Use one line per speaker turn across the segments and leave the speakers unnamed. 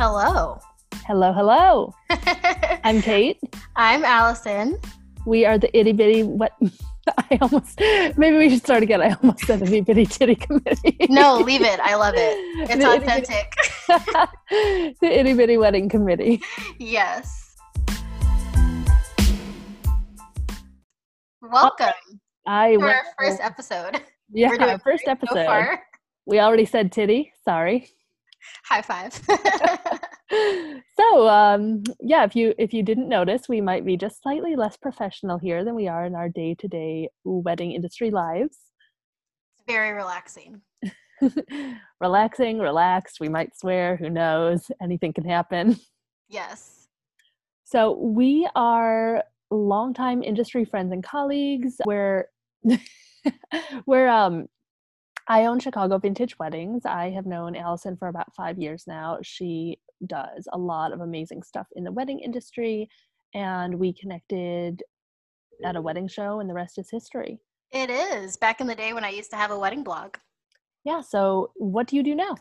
Hello.
Hello, hello. I'm Kate.
I'm Alyson.
We are the itty bitty what I almost maybe we should start again. I almost said itty bitty titty committee.
No, leave it. I love it. It's
The itty
authentic.
the itty bitty wedding committee.
yes. Oh, Welcome
I
to our first episode.
yeah,
We're doing
our first episode.
So far.
We already said titty. Sorry.
High five.
So um yeah if you if you didn't notice we might be just slightly less professional here than we are in our day-to-day wedding industry lives it's
Very relaxing.
relaxing relaxed we might swear who knows anything can happen
Yes.
so we are longtime industry friends and colleagues we're we're um I own Chicago Vintage Weddings. I have known Alyson for about five years now. She does a lot of amazing stuff in the wedding industry, and we connected at a wedding show, and the rest is history.
It is. Back in the day when I used to have a wedding blog.
Yeah. So, what do you do now?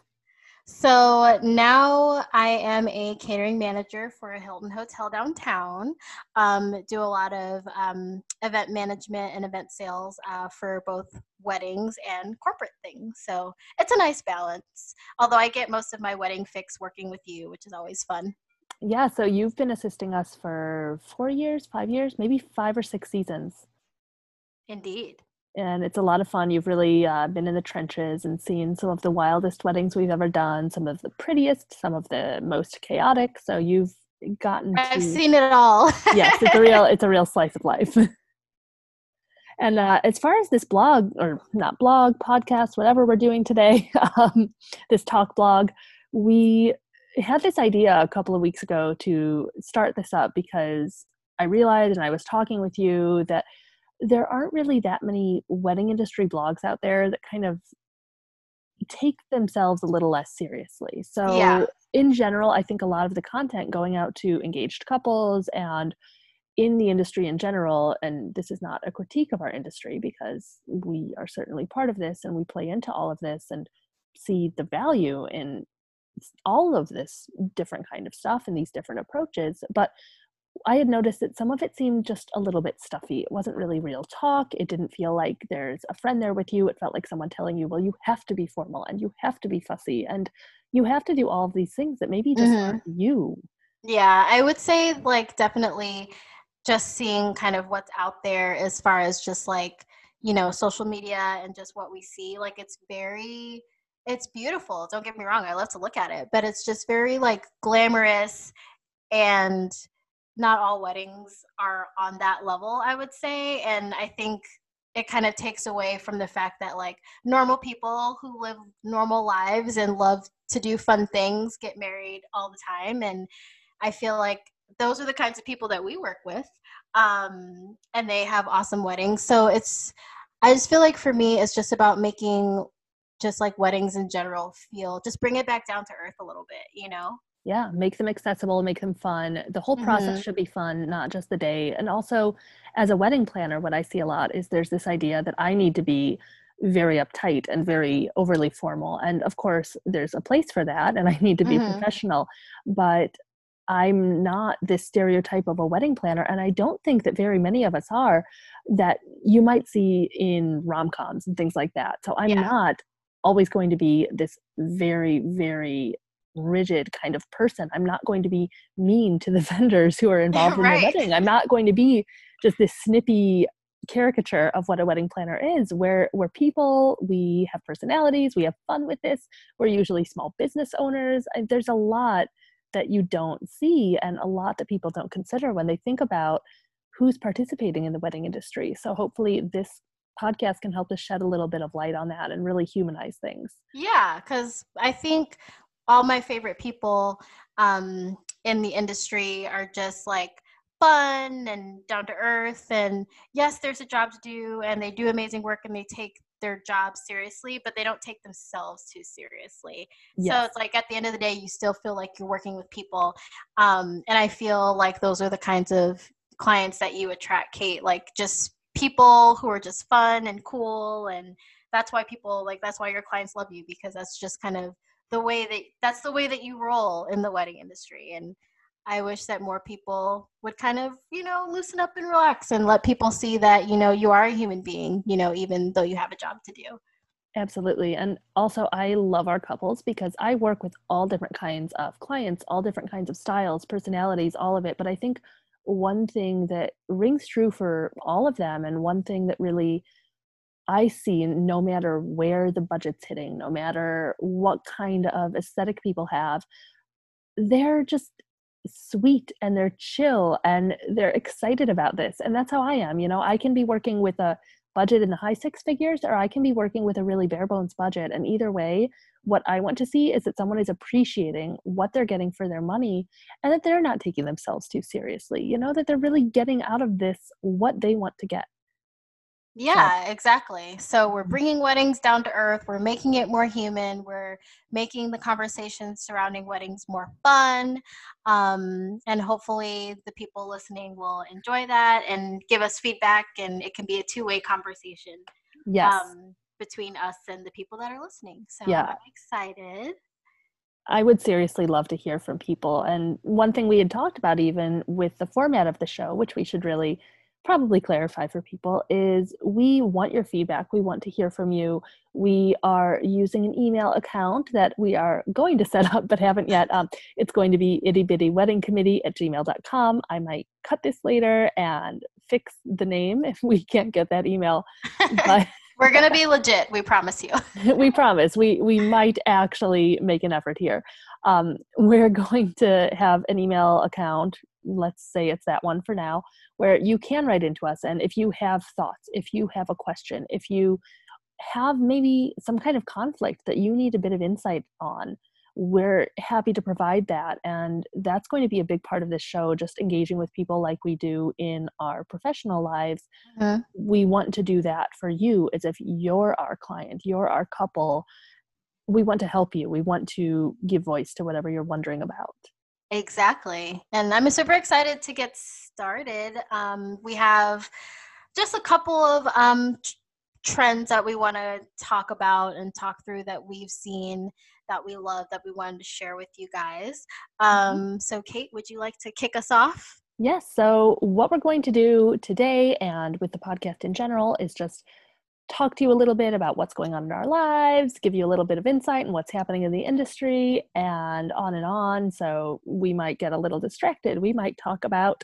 So now I am a catering manager for a Hilton Hotel downtown. Um, do a lot of um, event management and event sales uh, for both weddings and corporate things. So it's a nice balance. Although I get most of my wedding fix working with you, which is always fun.
Yeah. So, you've been assisting us for four years, five years, maybe five or six seasons.
Indeed.
And it's a lot of fun. You've really uh, been in the trenches and seen some of the wildest weddings we've ever done, some of the prettiest, some of the most chaotic. So you've gotten to
I've seen it all.
yes, it's a real it's a real slice of life. and uh, as far as this blog or not blog podcast, whatever we're doing today, um, this talk blog, we had this idea a couple of weeks ago to start this up because I realized, and I was talking with you that there aren't really that many wedding industry blogs out there that kind of take themselves a little less seriously. So,
Yeah.
in general, I think a lot of the content going out to engaged couples and in the industry in general, and this is not a critique of our industry because we are certainly part of this and we play into all of this and see the value in all of this different kind of stuff and these different approaches. But I had noticed that some of it seemed just a little bit stuffy. It wasn't really real talk. It didn't feel like there's a friend there with you. It felt like someone telling you, well, you have to be formal and you have to be fussy and you have to do all of these things that maybe just
Mhm.
aren't you.
Yeah, I would say like definitely just seeing kind of what's out there as far as just like, you know, social media and just what we see. Like it's very it's beautiful. Don't get me wrong, I love to look at it, but it's just very like glamorous and not all weddings are on that level, I would say. And I think it kind of takes away from the fact that like normal people who live normal lives and love to do fun things get married all the time and i feel like those are the kinds of people that we work with um, and they have awesome weddings so it's i just feel like for me it's just about making just like weddings in general feel just bring it back down to earth a little bit you know
Yeah, make them accessible, make them fun. The whole process should be fun, not just the day. And also, as a wedding planner, what I see a lot is there's this idea that I need to be very uptight and very overly formal. And of course, there's a place for that, and I need to be
Mhm.
professional. But I'm not this stereotype of a wedding planner, and I don't think that very many of us are that you might see in rom coms and things like that. So I'm
Yeah.
not always going to be this very, very rigid kind of person. I'm not going to be mean to the vendors who are involved in
Right.
the wedding. I'm not going to be just this snippy caricature of what a wedding planner is where we're people we have personalities we have fun with this we're usually small business owners there's a lot that you don't see and a lot that people don't consider when they think about who's participating in the wedding industry so hopefully this podcast can help to shed a little bit of light on that and really humanize things
Yeah, because I think all my favorite people um, in the industry are just like fun and down to earth. And yes, there's a job to do, and they do amazing work and they take their job seriously, but they don't take themselves too seriously. So it's like at the end of the day, you still feel like you're working with people. Um, and I feel like those are the kinds of clients that you attract, Kate. Like just people who are just fun and cool and that's why people like that's why your clients love you because that's just kind of the way that that's the way that you roll in the wedding industry and I wish that more people would kind of, you know, loosen up and relax and let people see that, you know, you are a human being, you know, even though you have a job to do.
Absolutely. And also, I love our couples because I work with all different kinds of clients, all different kinds of styles, personalities, all of it. But I think one thing that rings true for all of them, and one thing that really I see no matter where the budget's hitting, no matter what kind of aesthetic people have, they're just sweet and they're chill and they're excited about this. And that's how I am. You know, I can be working with a budget in the high six figures or I can be working with a really bare bones budget. And either way, what I want to see is that someone is appreciating what they're getting for their money and that they're not taking themselves too seriously. You know, that they're really getting out of this what they want to get.
Yeah, so. exactly. So we're mm-hmm. bringing weddings down to earth. We're making it more human. We're making the conversations surrounding weddings more fun. Um, and hopefully, the people listening will enjoy that and give us feedback. And it can be a two way conversation.
Yes. Um,
between us and the people that are listening. So yeah. I'm excited.
I would seriously love to hear from people. And one thing we had talked about, even with the format of the show, which we should really probably clarify for people is we want your feedback. We want to hear from you. We are using an email account that we are going to set up but haven't yet. Um, it's going to be itty bitty wedding committee at gmail.com. I might cut this later and fix the name if we can't get that email.
But we're gonna be legit. We promise you.
we promise. We we might actually make an effort here. Um, we're going to have an email account. Let's say it's that one for now, where you can write into us. And if you have thoughts, if you have a question, if you have maybe some kind of conflict that you need a bit of insight on, we're happy to provide that. And that's going to be a big part of this show, just engaging with people like we do in our professional lives. Uh-huh. We want to do that for you as if you're our client, you're our couple. We want to help you. We want to give voice to whatever you're wondering about.
Exactly. And I'm super excited to get started. Um, we have just a couple of um, trends that we want to talk about and talk through that we've seen that we love that we wanted to share with you guys. Mm-hmm. Um, so, Kate, would you like to kick us off?
Yes. So, what we're going to do today and with the podcast in general is just talk to you a little bit about what's going on in our lives, give you a little bit of insight in what's happening in the industry, and on and on. So we might get a little distracted. We might talk about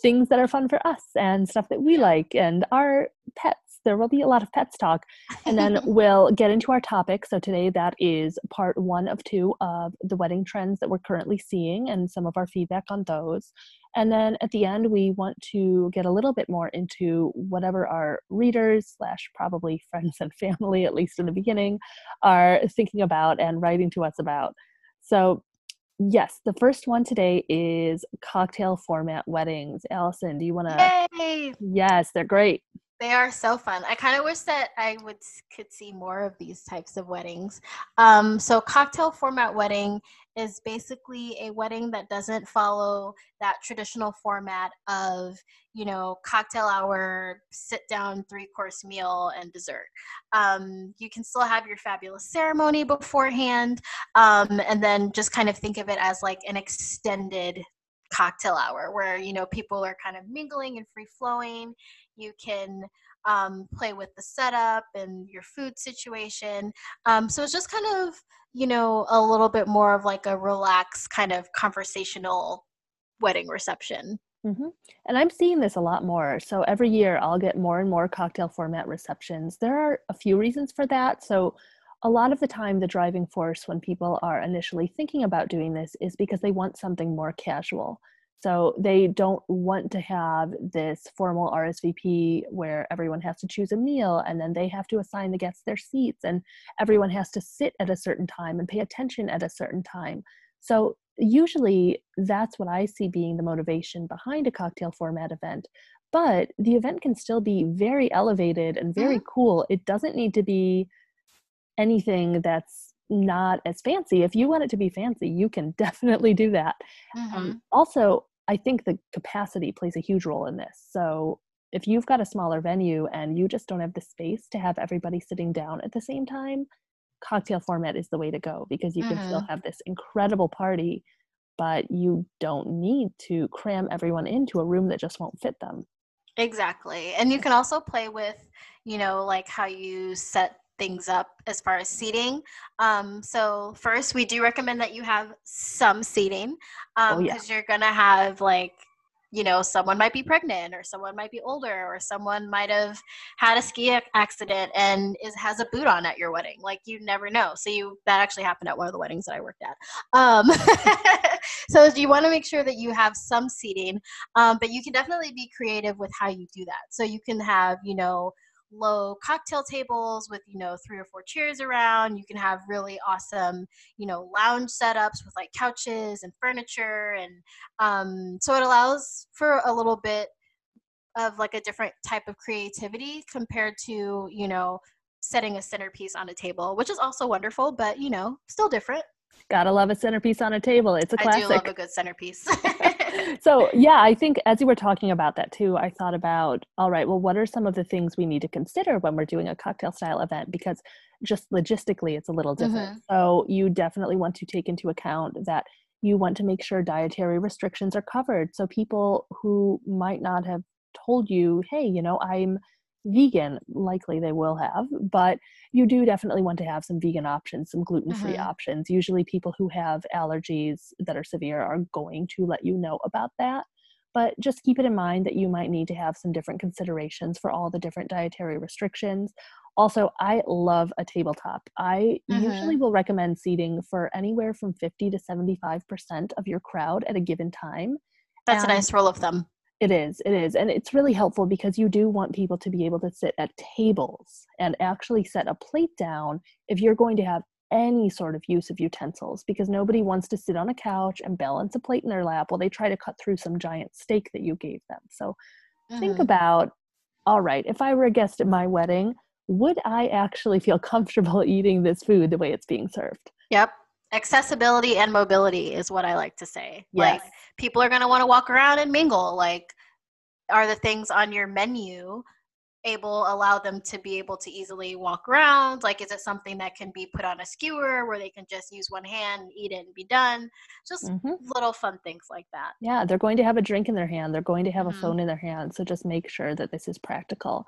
things that are fun for us and stuff that we like and our pets. There will be a lot of pets talk. And then we'll get into our topic. So today that is part one of two of the wedding trends that we're currently seeing and some of our feedback on those. And then at the end, we want to get a little bit more into whatever our readers slash probably friends and family, at least in the beginning, are thinking about and writing to us about. So Yes, the first one today is cocktail format weddings. Alyson, do you want
to?
Yes, they're great.
They are so fun. I kind of wish that I would could see more of these types of weddings. Um, so, cocktail format wedding is basically a wedding that doesn't follow that traditional format of you know cocktail hour, sit down, three course meal, and dessert. Um, you can still have your fabulous ceremony beforehand, um, and then just kind of think of it as like an extended cocktail hour where you know people are kind of mingling and free flowing you can um, play with the setup and your food situation. Um, so it's just kind of, you know, a little bit more of like a relaxed kind of conversational wedding reception.
Mm-hmm. And I'm seeing this a lot more. So every year I'll get more and more cocktail format receptions. There are a few reasons for that. So a lot of the time, the driving force when people are initially thinking about doing this is because they want something more casual. So they don't want to have this formal RSVP where everyone has to choose a meal and then they have to assign the guests their seats and everyone has to sit at a certain time and pay attention at a certain time. So usually that's what I see being the motivation behind a cocktail format event. But the event can still be very elevated and very mm-hmm. cool. It doesn't need to be anything that's not as fancy. If you want it to be fancy, you can definitely do that. Um, mm-hmm. Um, also, I think the capacity plays a huge role in this. So if you've got a smaller venue and you just don't have the space to have everybody sitting down at the same time, cocktail format is the way to go because you can
Mm-hmm.
still have this incredible party, but you don't need to cram everyone into a room that just won't fit them.
Exactly. And you can also play with, you know, like how you set things up as far as seating. Um, so first, we do recommend that you have some seating
Oh,
um,
yeah.
because you're gonna have like, you know, someone might be pregnant or someone might be older or someone might have had a ski accident and is has a boot on at your wedding. Like you never know. So you that actually happened at one of the weddings that I worked at. Um, so you want to make sure that you have some seating um, but you can definitely be creative with how you do that so you can have you know low cocktail tables with you know three or four chairs around you can have really awesome you know lounge setups with like couches and furniture and um, so it allows for a little bit of like a different type of creativity compared to you know setting a centerpiece on a table which is also wonderful but you know still different
Gotta love a centerpiece on a table. It's a classic.
do love a good centerpiece
so yeah i think as you were talking about that too i thought about all right well what are some of the things we need to consider when we're doing a cocktail style event? Because just logistically it's a little different. Mm-hmm. So you definitely want to take into account that you want to make sure dietary restrictions are covered. So people who might not have told you hey you know i'm vegan likely they will have but you do definitely want to have some vegan options some gluten-free
Mhm.
options usually people who have allergies that are severe are going to let you know about that but just keep it in mind that you might need to have some different considerations for all the different dietary restrictions also i love a tabletop i
Mhm.
usually will recommend seating for anywhere from 50 to 75% of your crowd at a given time
that's a nice rule of thumb
it is, it is. And it's really helpful because you do want people to be able to sit at tables and actually set a plate down if you're going to have any sort of use of utensils because nobody wants to sit on a couch and balance a plate in their lap while they try to cut through some giant steak that you gave them. So think
Mhm.
about all right, if I were a guest at my wedding, would I actually feel comfortable eating this food the way it's being served?
Yep. Accessibility and mobility is what I like to say. Like
Yes.
people are going to want to walk around and mingle. Like are the things on your menu able allow them to be able to easily walk around? Like is it something that can be put on a skewer where they can just use one hand and eat it and be done? Just
Mhm.
little fun things like that.
Yeah, they're going to have a drink in their hand. They're going to have
Mhm.
a phone in their hand. So just make sure that this is practical.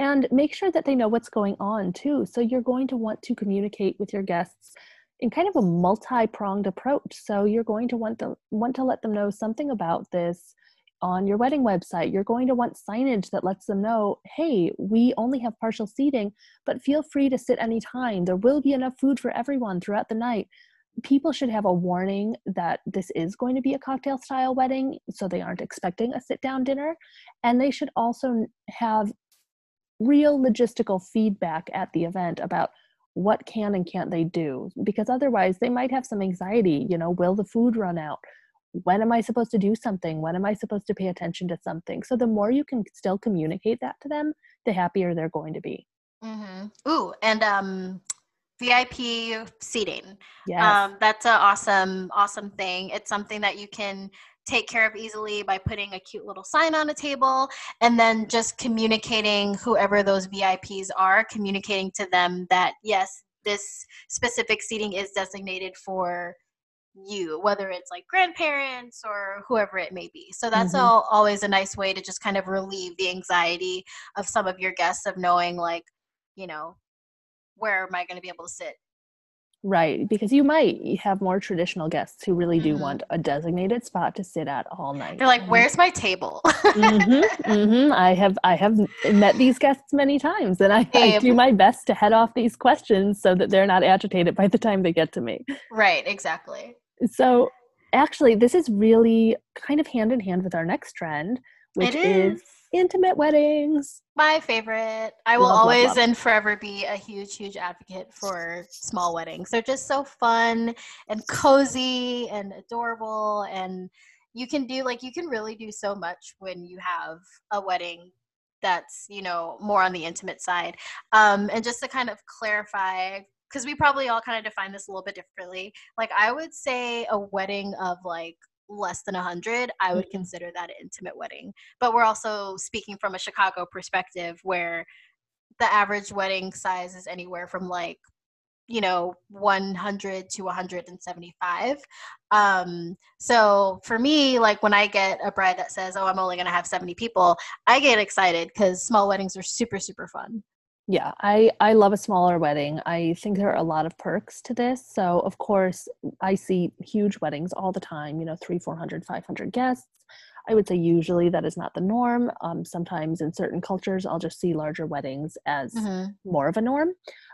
And make sure that they know what's going on too. So you're going to want to communicate with your guests in kind of a multi-pronged approach. So you're going to want to want to let them know something about this on your wedding website. You're going to want signage that lets them know, hey, we only have partial seating, but feel free to sit anytime. There will be enough food for everyone throughout the night people should have a warning that this is going to be a cocktail style wedding so they aren't expecting a sit down dinner and they should also have real logistical feedback at the event about what can and can't they do because otherwise they might have some anxiety you know will the food run out when am i supposed to do something when am i supposed to pay attention to something so the more you can still communicate that to them the happier they're going to be
mm-hmm. Ooh, and um, VIP seating.
yeah
Um, that's an awesome, awesome thing. It's something that you can take care of easily by putting a cute little sign on a table and then just communicating whoever those VIPs are, communicating to them that yes, this specific seating is designated for you, whether it's like grandparents or whoever it may be. So that's
Mhm.
all, always a nice way to just kind of relieve the anxiety of some of your guests of knowing like, you know, where am I going to be able to sit?
Right, because you might have more traditional guests who really do
Mhm.
want a designated spot to sit at all night.
They're like, "Where's my table?"
Mhm, mhm. I have I have met these guests many times, and I, I do my best to head off these questions so that they're not agitated by the time they get to me.
right, exactly.
So, actually, this is really kind of hand in hand with our next trend, which
is
intimate weddings.
my favorite. I will
Love, love,
always
love.
and forever be a huge, huge advocate for small weddings. They're just so fun and cozy and adorable, and you can do like you can really do so much when you have a wedding that's you know more on the intimate side. Um, and just to kind of clarify. Because we probably all kind of define this a little bit differently. Like, I would say a wedding of like less than 100 i would
Mhm.
consider that an intimate wedding. But we're also speaking from a chicago perspective where the average wedding size is anywhere from like you know 100 to 175 um so for me like when i get a bride that says oh i'm only going to have 70 people i get excited because small weddings are super super fun
yeah i i love a smaller wedding i think there are a lot of perks to this so of course i see huge weddings all the time you know three 400 500 guests I would say usually that is not the norm. Um, sometimes in certain cultures, I'll just see larger weddings as mm-hmm. more of a norm.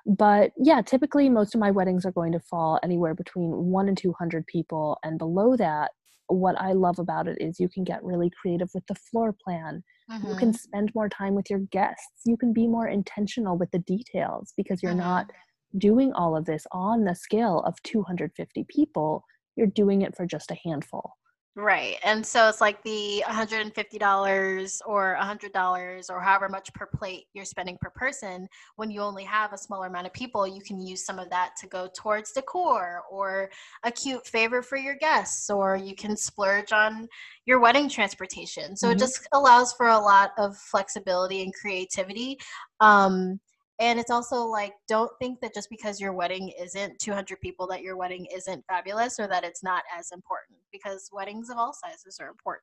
But yeah, typically most of my weddings are going to fall anywhere between one and 200 people. And below that, what I love about it is you can get really creative with the floor plan. Mm-hmm. You can spend more time with your guests. You can be more intentional with the details because you're mm-hmm. not doing all of this on the scale of 250 people. You're doing it for just a handful.
Right. And so it's like the $150 or $100 or however much per plate you're spending per person. When you only have a smaller amount of people, you can use some of that to go towards decor or a cute favor for your guests, or you can splurge on your wedding transportation. So mm-hmm. it just allows for a lot of flexibility and creativity. Um, and it's also like don't think that just because your wedding isn't 200 people that your wedding isn't fabulous or that it's not as important because weddings of all sizes are important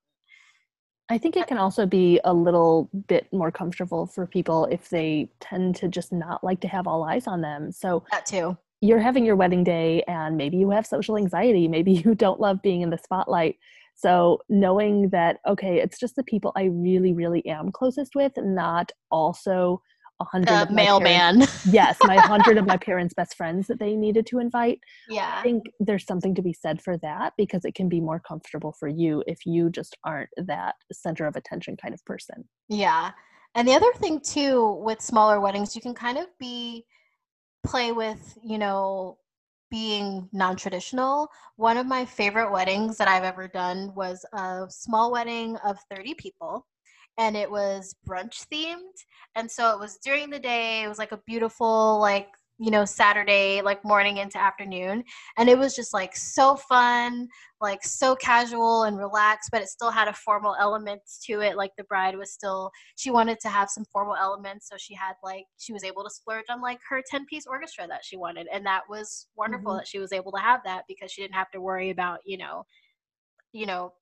I think it can also be a little bit more comfortable for people if they tend to just not like to have all eyes on them. So
that too.
You're having your wedding day and maybe you have social anxiety, maybe you don't love being in the spotlight. So knowing that okay, it's just the people I really really am closest with, not also a hundred
mailman.
yes, my hundred of my parents' best friends that they needed to invite.
Yeah.
I think there's something to be said for that because it can be more comfortable for you if you just aren't that center of attention kind of person.
Yeah. And the other thing too with smaller weddings, you can kind of be play with, you know, being non-traditional. One of my favorite weddings that I've ever done was a small wedding of 30 people and it was brunch themed. And so it was during the day it was like a beautiful like you know saturday like morning into afternoon. And it was just like so fun like so casual and relaxed but it still had a formal elements to it. Like the bride was still she wanted to have some formal elements so she had like she was able to splurge on like her 10 piece orchestra that she wanted. And that was wonderful mm-hmm. that she was able to have that because she didn't have to worry about you know you know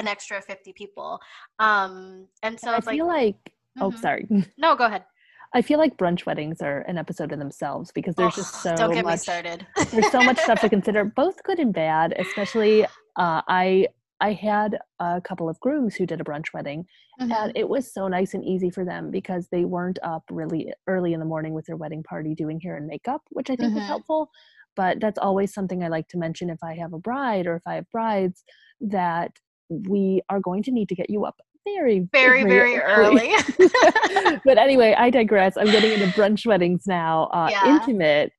an extra 50 people. Um, and so
I feel like, like oh, mm-hmm. sorry.
No, go ahead.
I feel like brunch weddings are an episode in themselves because there's oh, just so
don't get
much,
me started.
there's so much stuff to consider, both good and bad. Especially, uh, I I had a couple of grooms who did a brunch wedding, mm-hmm. and it was so nice and easy for them because they weren't up really early in the morning with their wedding party doing hair and makeup, which I think mm-hmm. helpful. But that's always something I like to mention if I have a bride or if I have brides that we are going to need to get you up very,
very, very, very early.
early. but anyway, I digress. I'm getting into brunch weddings now. Uh, yeah. Intimate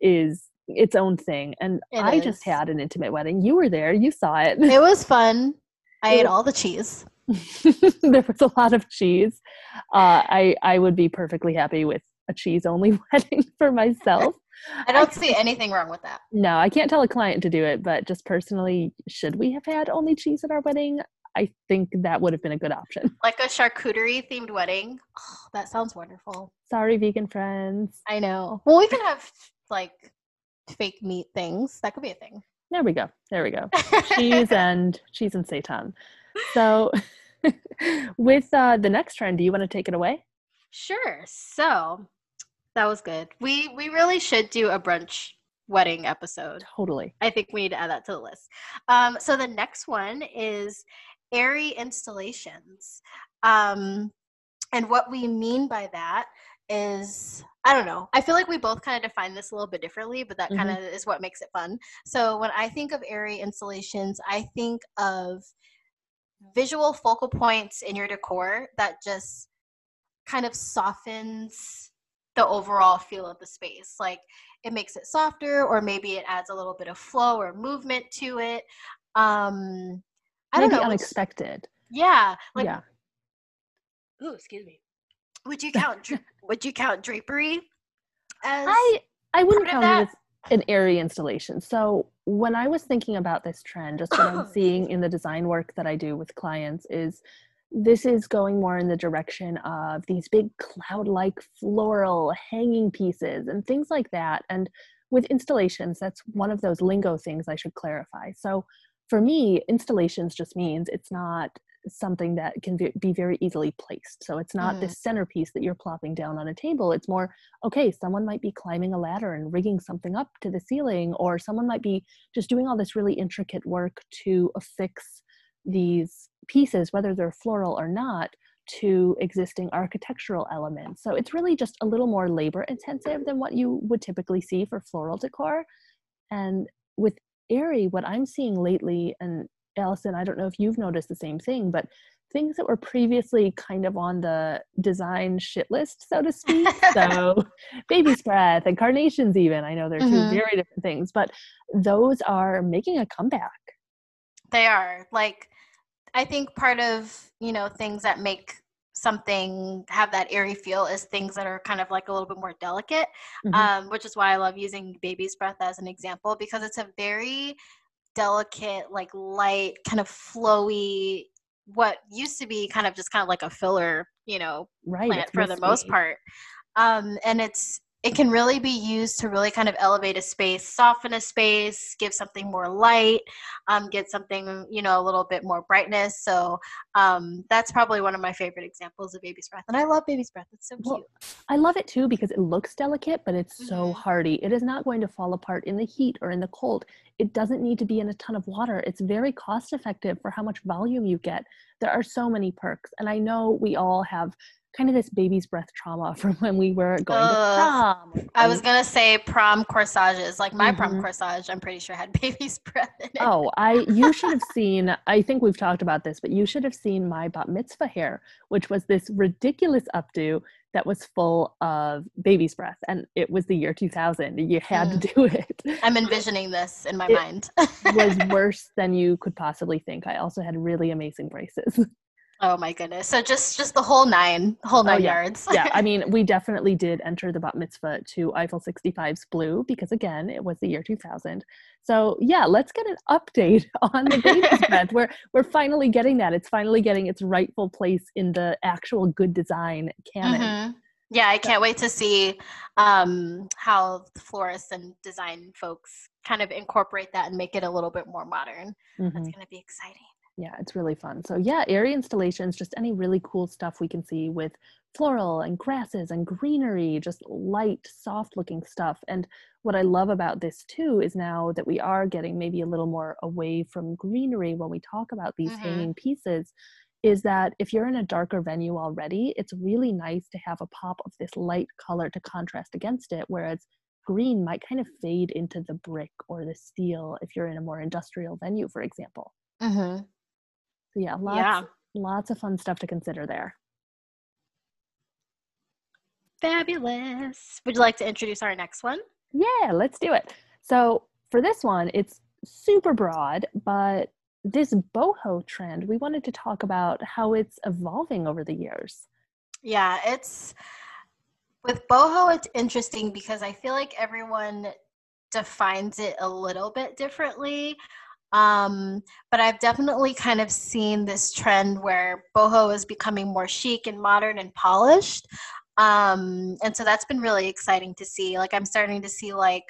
is its own thing. And it I is. just had an intimate wedding. You were there, you saw it.
It was fun. I ate all the cheese.
there was a lot of cheese. Uh, I I would be perfectly happy with a cheese only wedding for myself.
I don't I, see anything wrong with that.
No, I can't tell a client to do it, but just personally, should we have had only cheese at our wedding? I think that would have been a good option.
Like a charcuterie themed wedding. Oh, that sounds wonderful.
Sorry, vegan friends.
I know. Well, we can have like fake meat things. That could be a thing.
There we go. There we go. cheese and cheese and seitan. So, with uh, the next trend, do you want to take it away?
Sure. So, that was good. We we really should do a brunch wedding episode.
Totally.
I think we need to add that to the list. Um, so the next one is airy installations. Um, and what we mean by that is I don't know. I feel like we both kind of define this a little bit differently, but that mm-hmm. kind of is what makes it fun. So when I think of airy installations, I think of visual focal points in your decor that just kind of softens the overall feel of the space. Like it makes it softer, or maybe it adds a little bit of flow or movement to it. Um,
I maybe don't know. Unexpected.
Yeah. Like,
yeah.
Ooh, excuse me. Would you count? would you count drapery?
As I I wouldn't count it as an airy installation. So when I was thinking about this trend, just what I'm seeing in the design work that I do with clients is this is going more in the direction of these big cloud like floral hanging pieces and things like that. And with installations, that's one of those lingo things I should clarify. So for me, installations just means it's not something that can be very easily placed. So it's not mm. this centerpiece that you're plopping down on a table. It's more, okay, someone might be climbing a ladder and rigging something up to the ceiling, or someone might be just doing all this really intricate work to affix these pieces, whether they're floral or not, to existing architectural elements. So it's really just a little more labor intensive than what you would typically see for floral decor. And with Airy, what I'm seeing lately, and Alyson, I don't know if you've noticed the same thing, but things that were previously kind of on the design shit list, so to speak. so baby's breath and carnations, even. I know they're mm-hmm. two very different things, but those are making a comeback.
They are. Like, I think part of, you know, things that make something have that airy feel is things that are kind of like a little bit more delicate, mm-hmm. um, which is why I love using baby's breath as an example because it's a very delicate, like light, kind of flowy, what used to be kind of just kind of like a filler, you know, right, plant for the most part. Um, and it's it can really be used to really kind of elevate a space, soften a space, give something more light, um, get something, you know, a little bit more brightness. So um, that's probably one of my favorite examples of baby's breath. And I love baby's breath. It's so cute. Well,
I love it too because it looks delicate, but it's mm-hmm. so hardy. It is not going to fall apart in the heat or in the cold. It doesn't need to be in a ton of water. It's very cost effective for how much volume you get. There are so many perks. And I know we all have kind of this baby's breath trauma from when we were going uh, to prom.
I was gonna say prom corsages. Like my mm-hmm. prom corsage, I'm pretty sure had baby's breath in it.
Oh, I you should have seen. I think we've talked about this, but you should have seen my bat mitzvah hair, which was this ridiculous updo that was full of baby's breath, and it was the year 2000. You had mm. to do it.
I'm envisioning this in my it mind.
was worse than you could possibly think. I also had really amazing braces.
Oh my goodness! So just just the whole nine, whole nine oh,
yeah.
yards.
yeah, I mean, we definitely did enter the bat mitzvah to Eiffel 65's blue because again, it was the year 2000. So yeah, let's get an update on the baby's breath. We're we're finally getting that. It's finally getting its rightful place in the actual good design canon. Mm-hmm.
Yeah, I can't wait to see um, how the florists and design folks kind of incorporate that and make it a little bit more modern. Mm-hmm. That's going to be exciting
yeah it's really fun so yeah airy installations just any really cool stuff we can see with floral and grasses and greenery just light soft looking stuff and what i love about this too is now that we are getting maybe a little more away from greenery when we talk about these mm-hmm. hanging pieces is that if you're in a darker venue already it's really nice to have a pop of this light color to contrast against it whereas green might kind of fade into the brick or the steel if you're in a more industrial venue for example mm-hmm. So yeah, lots yeah. lots of fun stuff to consider there.
Fabulous. Would you like to introduce our next one?
Yeah, let's do it. So for this one, it's super broad, but this boho trend, we wanted to talk about how it's evolving over the years.
Yeah, it's with boho, it's interesting because I feel like everyone defines it a little bit differently. Um, but I've definitely kind of seen this trend where boho is becoming more chic and modern and polished. Um, and so that's been really exciting to see. Like I'm starting to see like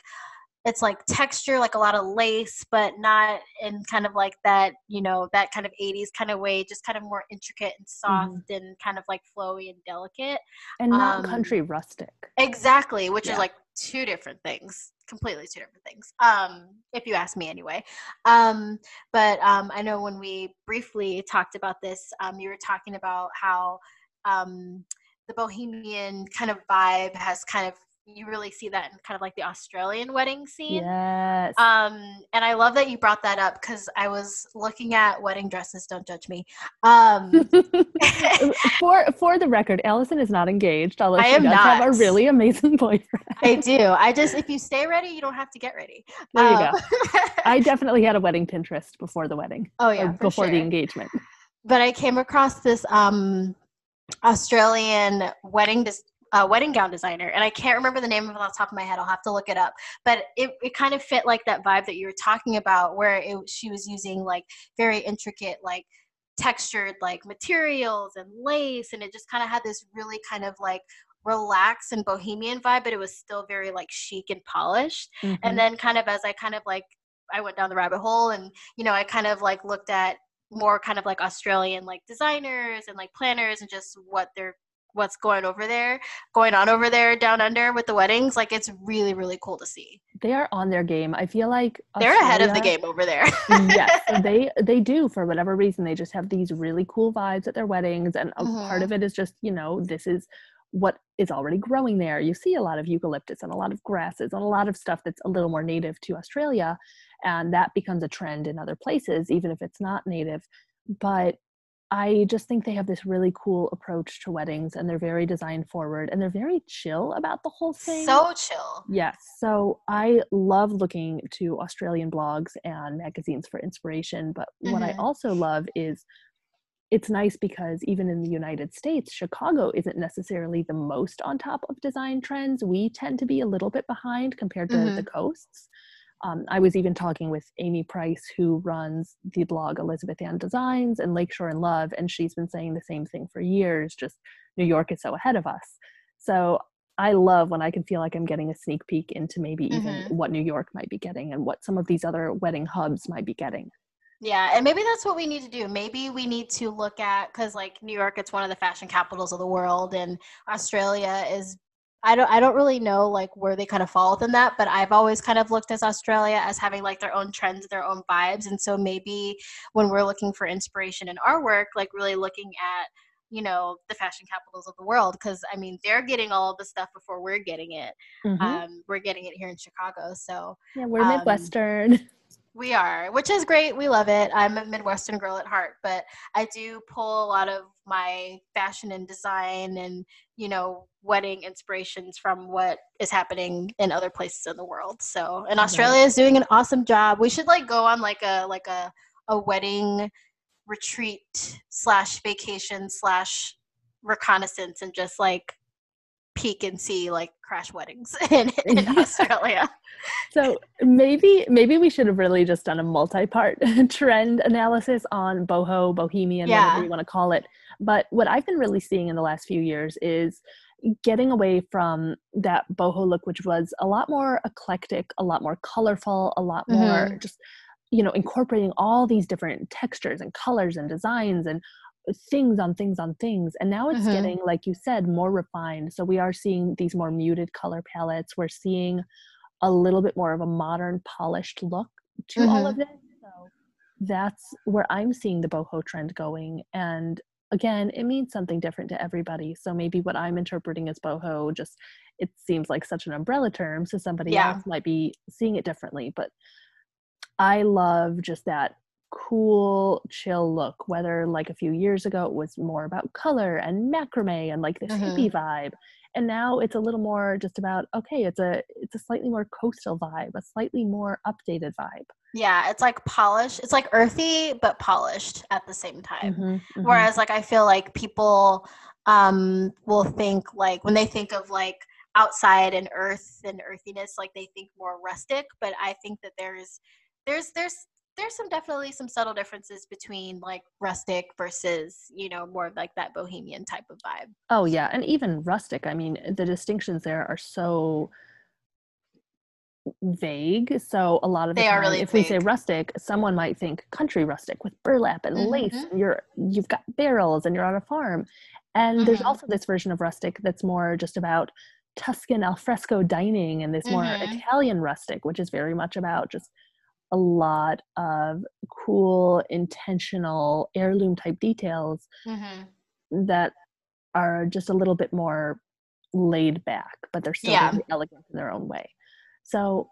it's like texture, like a lot of lace, but not in kind of like that, you know, that kind of 80s kind of way, just kind of more intricate and soft mm-hmm. and kind of like flowy and delicate.
And not um, country rustic.
Exactly, which yeah. is like two different things completely two different things um, if you ask me anyway. Um, but um, i know when we briefly talked about this um, you were talking about how um, the bohemian kind of vibe has kind of you really see that in kind of like the Australian wedding scene.
Yes.
Um, and I love that you brought that up because I was looking at wedding dresses. Don't judge me. Um,
for for the record, Alyson is not engaged. Although
I
she
am
does
not.
have a really amazing boyfriend.
I do. I just if you stay ready, you don't have to get ready.
There you um, go. I definitely had a wedding Pinterest before the wedding.
Oh yeah,
before
sure.
the engagement.
But I came across this um Australian wedding dis- uh, wedding gown designer, and I can't remember the name of it off the top of my head. I'll have to look it up. But it, it kind of fit like that vibe that you were talking about, where it, she was using like very intricate like textured like materials and lace and it just kind of had this really kind of like relaxed and bohemian vibe but it was still very like chic and polished mm-hmm. and then kind of as i kind of like i went down the rabbit hole and you know i kind of like looked at more kind of like australian like designers and like planners and just what they're what's going over there going on over there down under with the weddings like it's really really cool to see.
They are on their game. I feel like
Australia, they're ahead of the game over there.
Yes they they do for whatever reason. They just have these really cool vibes at their weddings and a mm-hmm. part of it is just you know this is what is already growing there. You see a lot of eucalyptus and a lot of grasses and a lot of stuff that's a little more native to australia and that becomes a trend in other places even if it's not native. But I just think they have this really cool approach to weddings and they're very design forward and they're very chill about the whole thing.
So chill.
Yes. So I love looking to Australian blogs and magazines for inspiration. But mm-hmm. what I mm-hmm. also love is it's nice because even in the United States, Chicago isn't necessarily the most on top of design trends. We tend to be a little bit behind compared to mm-hmm. the coasts. Um, I was even talking with Amy Price, who runs the blog Elizabeth Anne Designs and Lakeshore in Love, and she's been saying the same thing for years. Just New York is so ahead of us. So I love when I can feel like I'm getting a sneak peek into maybe even mm-hmm. what New York might be getting and what some of these other wedding hubs might be getting.
Yeah, and maybe that's what we need to do. Maybe we need to look at because like New York, it's one of the fashion capitals of the world, and Australia is I don't I don't really know like where they kind of fall within that, but I've always kind of looked at Australia as having like their own trends, their own vibes. And so maybe when we're looking for inspiration in our work, like really looking at, you know, the fashion capitals of the world, because I mean they're getting all of the stuff before we're getting it. Mm-hmm. Um, we're getting it here in Chicago. So
Yeah, we're um, Midwestern.
We are, which is great. We love it. I'm a Midwestern girl at heart, but I do pull a lot of my fashion and design and, you know, wedding inspirations from what is happening in other places in the world. So, and Australia is doing an awesome job. We should like go on like a like a a wedding retreat slash vacation slash reconnaissance and just like peek and see like crash weddings in, in Australia.
So maybe maybe we should have really just done a multi-part trend analysis on boho, bohemian, yeah. whatever you want to call it. But what I've been really seeing in the last few years is getting away from that boho look, which was a lot more eclectic, a lot more colorful, a lot more mm-hmm. just you know incorporating all these different textures and colors and designs and things on things on things and now it's mm-hmm. getting like you said more refined so we are seeing these more muted color palettes we're seeing a little bit more of a modern polished look to mm-hmm. all of mm-hmm. this so that's where i'm seeing the boho trend going and again it means something different to everybody so maybe what i'm interpreting as boho just it seems like such an umbrella term so somebody yeah. else might be seeing it differently but i love just that cool chill look whether like a few years ago it was more about color and macrame and like this mm-hmm. hippie vibe and now it's a little more just about okay it's a it's a slightly more coastal vibe a slightly more updated vibe
yeah it's like polished it's like earthy but polished at the same time mm-hmm, mm-hmm. whereas like i feel like people um will think like when they think of like outside and earth and earthiness like they think more rustic but i think that there's there's there's there's some definitely some subtle differences between like rustic versus you know more of like that bohemian type of vibe
oh yeah and even rustic i mean the distinctions there are so vague so a lot of the they time, are really if vague. we say rustic someone might think country rustic with burlap and mm-hmm. lace and you're you've got barrels and you're on a farm and mm-hmm. there's also this version of rustic that's more just about tuscan alfresco dining and this more mm-hmm. italian rustic which is very much about just a lot of cool, intentional heirloom type details mm-hmm. that are just a little bit more laid back, but they're still yeah. elegant in their own way. So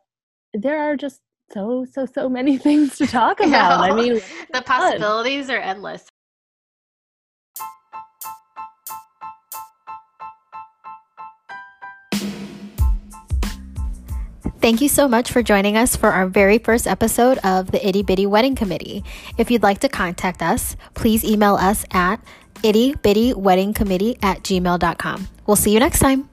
there are just so so so many things to talk about. I mean,
the possibilities are endless. Thank you so much for joining us for our very first episode of the Itty Bitty Wedding Committee. If you'd like to contact us, please email us at itty bitty at gmail.com. We'll see you next time.